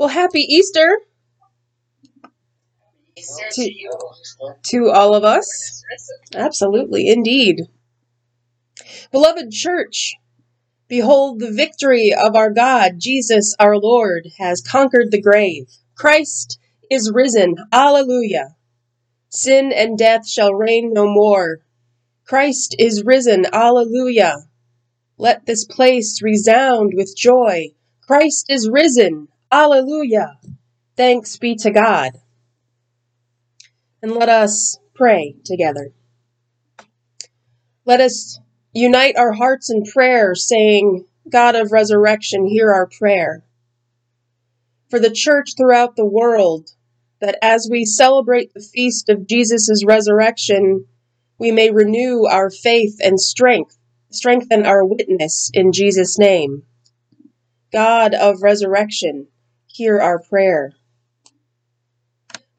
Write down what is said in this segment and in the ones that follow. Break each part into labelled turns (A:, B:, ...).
A: Well, happy Easter To-
B: to
A: all of us. Absolutely, indeed. Beloved church, behold the victory of our God, Jesus our Lord, has conquered the grave. Christ is risen. Alleluia. Sin and death shall reign no more. Christ is risen. Alleluia. Let this place resound with joy. Christ is risen. Alleluia. Thanks be to God. And let us pray together. Let us unite our hearts in prayer, saying, God of resurrection, hear our prayer. For the church throughout the world, that as we celebrate the feast of Jesus' resurrection, we may renew our faith and strength, strengthen our witness in Jesus' name. God of resurrection, hear our prayer.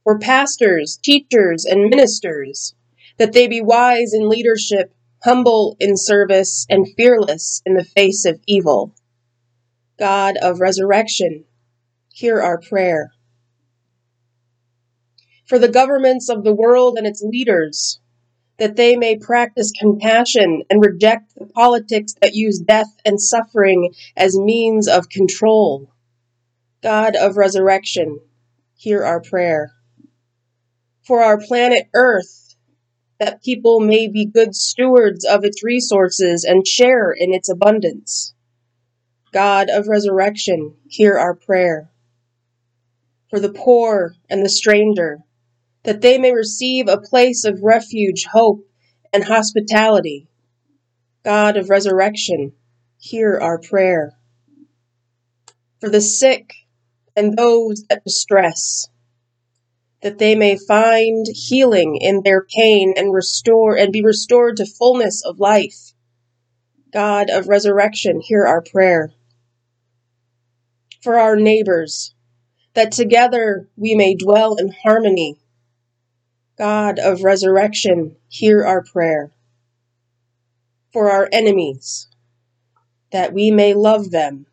A: For pastors, teachers, and ministers, that they be wise in leadership, humble in service, and fearless in the face of evil. God of resurrection, hear our prayer. For the governments of the world and its leaders, that they may practice compassion and reject the politics that use death and suffering as means of control. God of resurrection, hear our prayer. For our planet Earth, that people may be good stewards of its resources and share in its abundance. God of resurrection, hear our prayer. For the poor and the stranger, that they may receive a place of refuge, hope, and hospitality. God of resurrection, hear our prayer. For the sick and those that distress, that they may find healing in their pain and restore and be restored to fullness of life. God of resurrection, hear our prayer. For our neighbors, that together we may dwell in harmony. God of resurrection, hear our prayer. For our enemies, that we may love them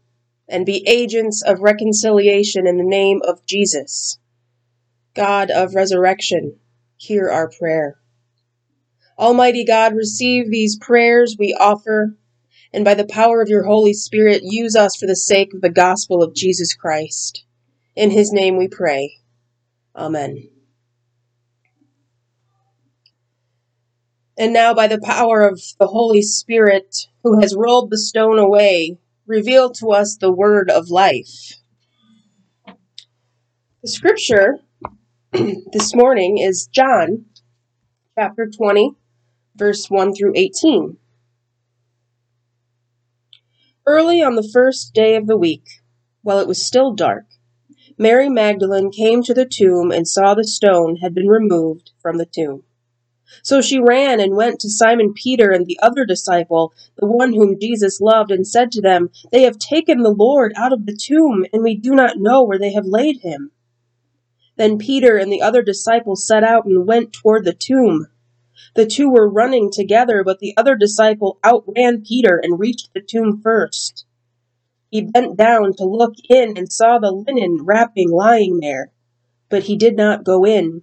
A: and be agents of reconciliation in the name of Jesus. God of resurrection, hear our prayer. Almighty God, receive these prayers we offer, and by the power of your Holy Spirit, use us for the sake of the gospel of Jesus Christ. In his name we pray. Amen. And now, by the power of the Holy Spirit, who has rolled the stone away, reveal to us the word of life. The scripture this morning is John chapter 20, verse 1 through 18. Early on the first day of the week, while it was still dark, Mary Magdalene came to the tomb and saw the stone had been removed from the tomb. So she ran and went to Simon Peter and the other disciple, the one whom Jesus loved, and said to them, They have taken the Lord out of the tomb, and we do not know where they have laid him. Then Peter and the other disciple set out and went toward the tomb. The two were running together, but the other disciple outran Peter and reached the tomb first. He bent down to look in and saw the linen wrapping lying there, but he did not go in.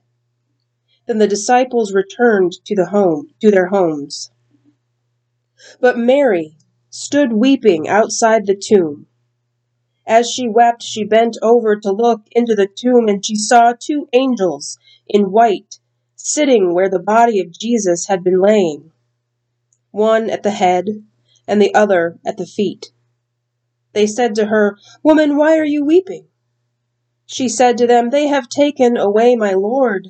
A: Then the disciples returned to the home to their homes. But Mary stood weeping outside the tomb. As she wept, she bent over to look into the tomb, and she saw two angels in white sitting where the body of Jesus had been laying, one at the head and the other at the feet. They said to her, Woman, why are you weeping? She said to them, They have taken away my Lord,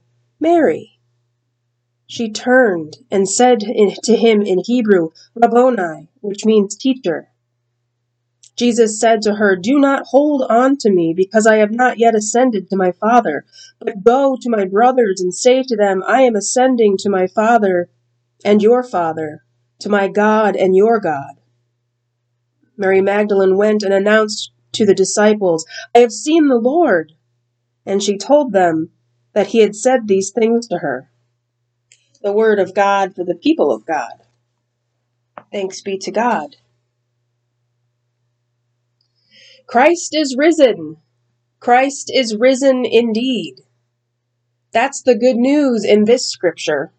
A: Mary. She turned and said to him in Hebrew, Rabboni, which means teacher. Jesus said to her, Do not hold on to me, because I have not yet ascended to my Father, but go to my brothers and say to them, I am ascending to my Father and your Father, to my God and your God. Mary Magdalene went and announced to the disciples, I have seen the Lord. And she told them that he had said these things to her. The word of God for the people of God. Thanks be to God. Christ is risen. Christ is risen indeed. That's the good news in this scripture.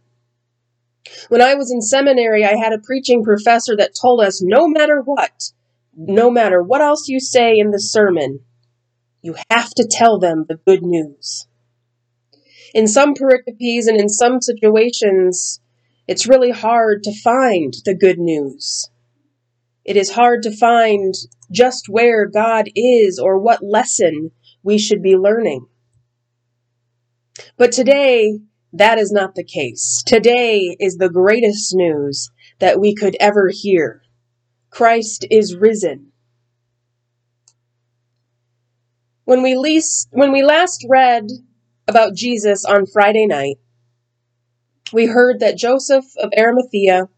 A: When I was in seminary, I had a preaching professor that told us no matter what, no matter what else you say in the sermon, you have to tell them the good news. In some pericopes and in some situations, it's really hard to find the good news. It is hard to find just where God is or what lesson we should be learning. But today, that is not the case. Today is the greatest news that we could ever hear. Christ is risen. When we, least, when we last read about Jesus on Friday night, we heard that Joseph of Arimathea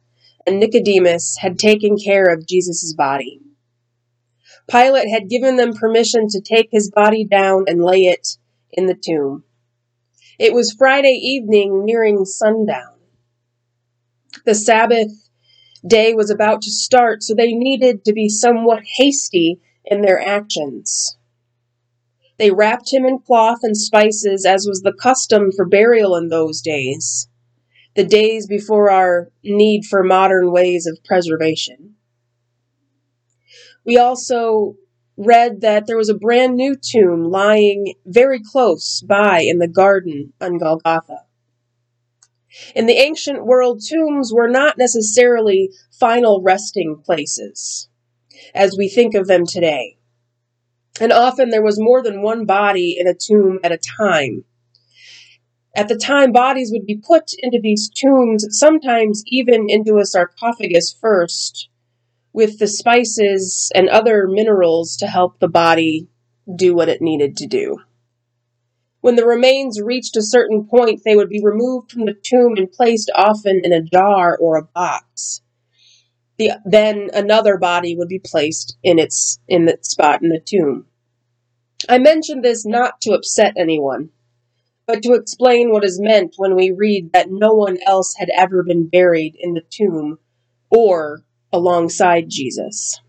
A: and Nicodemus had taken care of Jesus' body. Pilate had given them permission to take his body down and lay it in the tomb. It was Friday evening, nearing sundown. The Sabbath day was about to start, so they needed to be somewhat hasty in their actions. They wrapped him in cloth and spices, as was the custom for burial in those days the days before our need for modern ways of preservation. We also read that there was a brand new tomb lying very close by in the garden on Golgotha. In the ancient world, tombs were not necessarily final resting places as we think of them today. And often there was more than one body in a tomb at a time. At the time, bodies would be put into these tombs, sometimes even into a sarcophagus first, with the spices and other minerals to help the body do what it needed to do. When the remains reached a certain point, they would be removed from the tomb and placed often in a jar or a box. The, then another body would be placed in its in its spot in the tomb. I mention this not to upset anyone but to explain what is meant when we read that no one else had ever been buried in the tomb or alongside Jesus.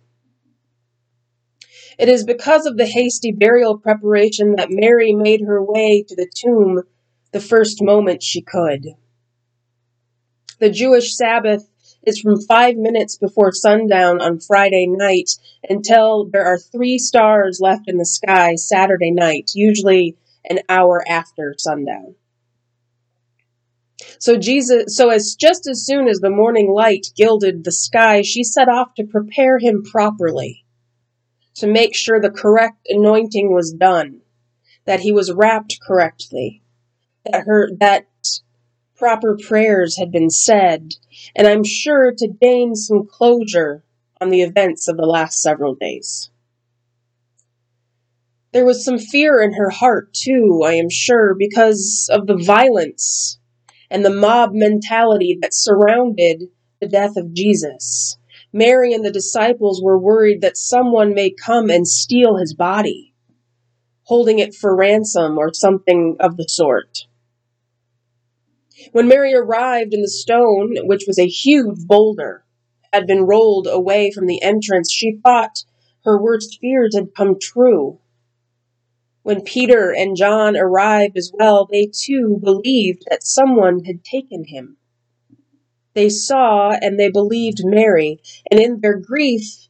A: It is because of the hasty burial preparation that Mary made her way to the tomb the first moment she could. The Jewish Sabbath is from five minutes before sundown on Friday night until there are three stars left in the sky Saturday night, usually an hour after sundown. So Jesus so as just as soon as the morning light gilded the sky, she set off to prepare him properly, to make sure the correct anointing was done, that he was wrapped correctly, that her that proper prayers had been said, and I'm sure to gain some closure on the events of the last several days. There was some fear in her heart, too, I am sure, because of the violence and the mob mentality that surrounded the death of Jesus. Mary and the disciples were worried that someone may come and steal his body, holding it for ransom or something of the sort. When Mary arrived in the stone, which was a huge boulder, had been rolled away from the entrance, she thought her worst fears had come true. When Peter and John arrived as well, they too believed that someone had taken him. They saw and they believed Mary, and in their grief,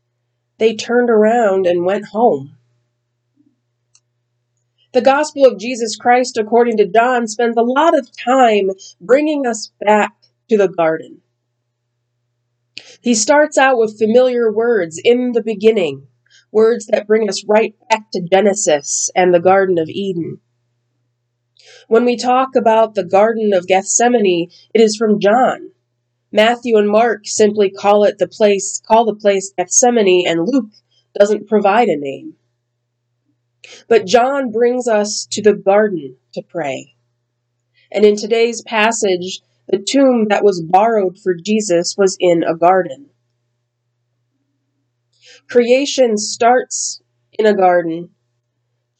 A: they turned around and went home. The gospel of Jesus Christ, according to John, spends a lot of time bringing us back to the garden. He starts out with familiar words in the beginning, words that bring us right back to Genesis and the Garden of Eden. When we talk about the Garden of Gethsemane, it is from John. Matthew and Mark simply call it the place, call the place Gethsemane, and Luke doesn't provide a name. But John brings us to the garden to pray. And in today's passage, the tomb that was borrowed for Jesus was in a garden. Creation starts in a garden.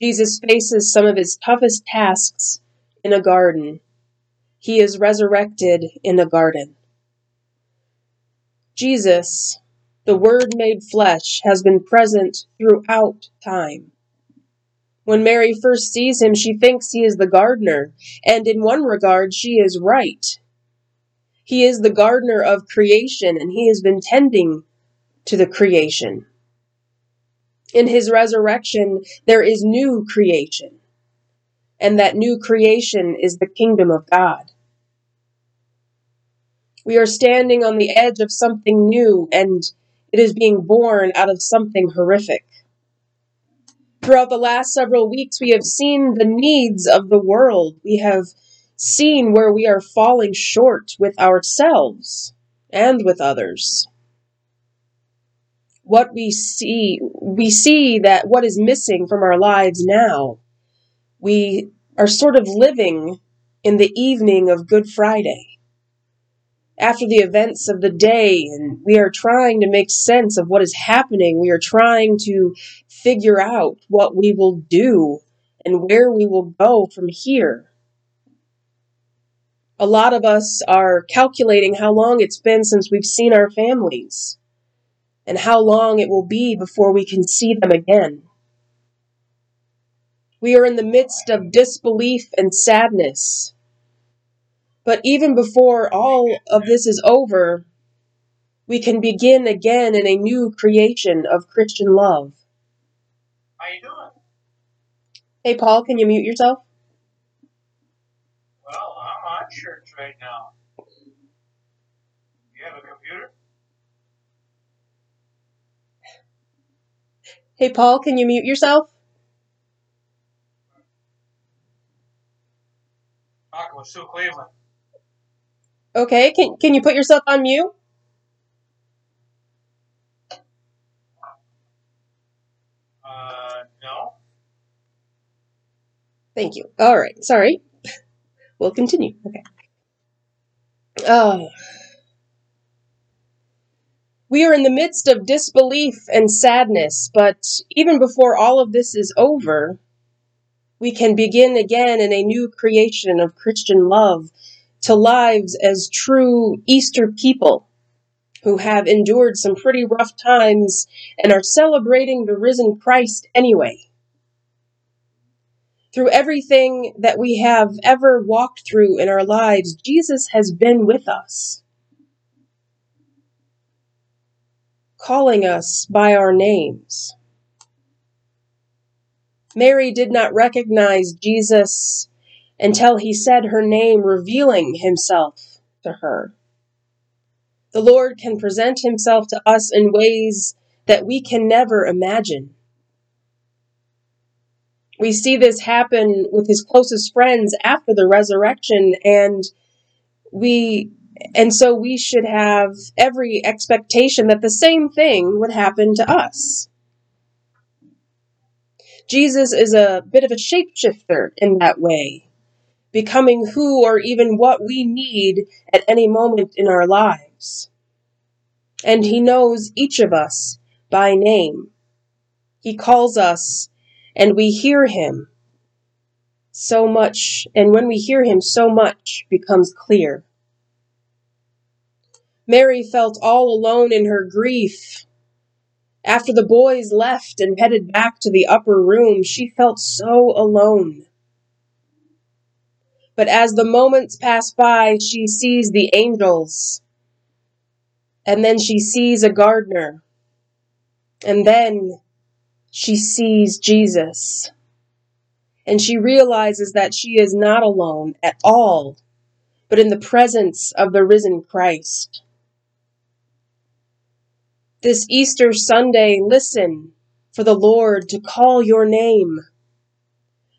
A: Jesus faces some of his toughest tasks in a garden. He is resurrected in a garden. Jesus, the Word made flesh, has been present throughout time. When Mary first sees him, she thinks he is the gardener, and in one regard, she is right. He is the gardener of creation, and he has been tending to the creation. In his resurrection, there is new creation, and that new creation is the kingdom of God. We are standing on the edge of something new, and it is being born out of something horrific. Throughout the last several weeks, we have seen the needs of the world. We have seen where we are falling short with ourselves and with others. What we see, we see that what is missing from our lives now. We are sort of living in the evening of Good Friday after the events of the day and we are trying to make sense of what is happening. We are trying to figure out what we will do and where we will go from here. A lot of us are calculating how long it's been since we've seen our families and how long it will be before we can see them again. We are in the midst of disbelief and sadness but even before all of this is over, we can begin again in a new creation of Christian love.
B: How you doing?
A: Hey, Paul, can you mute yourself?
B: Well, I'm on church right now. You have a computer?
A: Hey, Paul, can you mute yourself?
B: Talking with Sue Cleveland.
A: Okay, can can you put yourself on mute?
B: Uh, no.
A: Thank you. All right, sorry. We'll continue. Okay. Oh. We are in the midst of disbelief and sadness, but even before all of this is over, we can begin again in a new creation of Christian love to lives as true Easter people who have endured some pretty rough times and are celebrating the risen Christ anyway. Through everything that we have ever walked through in our lives, Jesus has been with us, calling us by our names. Mary did not recognize Jesus until he said her name, revealing himself to her. The Lord can present himself to us in ways that we can never imagine. We see this happen with his closest friends after the resurrection, and we and so we should have every expectation that the same thing would happen to us. Jesus is a bit of a shapeshifter in that way becoming who or even what we need at any moment in our lives. And He knows each of us by name. He calls us and we hear Him so much, and when we hear Him, so much becomes clear. Mary felt all alone in her grief. After the boys left and headed back to the upper room, she felt so alone. But as the moments pass by, she sees the angels. And then she sees a gardener. And then she sees Jesus. and she realizes that she is not alone at all, but in the presence of the risen Christ. This Easter Sunday, listen for the Lord to call your name.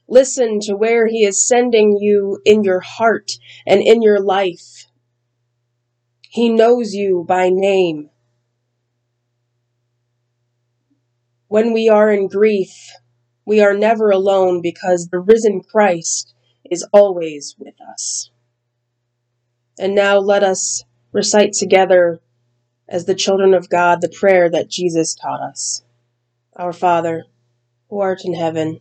A: Listen to where He is sending you in your heart and in your life. He knows you by name. When we are in grief, we are never alone because the risen Christ is always with us. And now let us recite together, as the children of God, the prayer that Jesus taught us. Our Father, who art in heaven,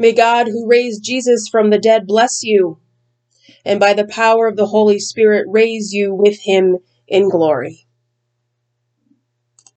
A: May God, who raised Jesus from the dead, bless you, and by the power of the Holy Spirit raise you with him in glory.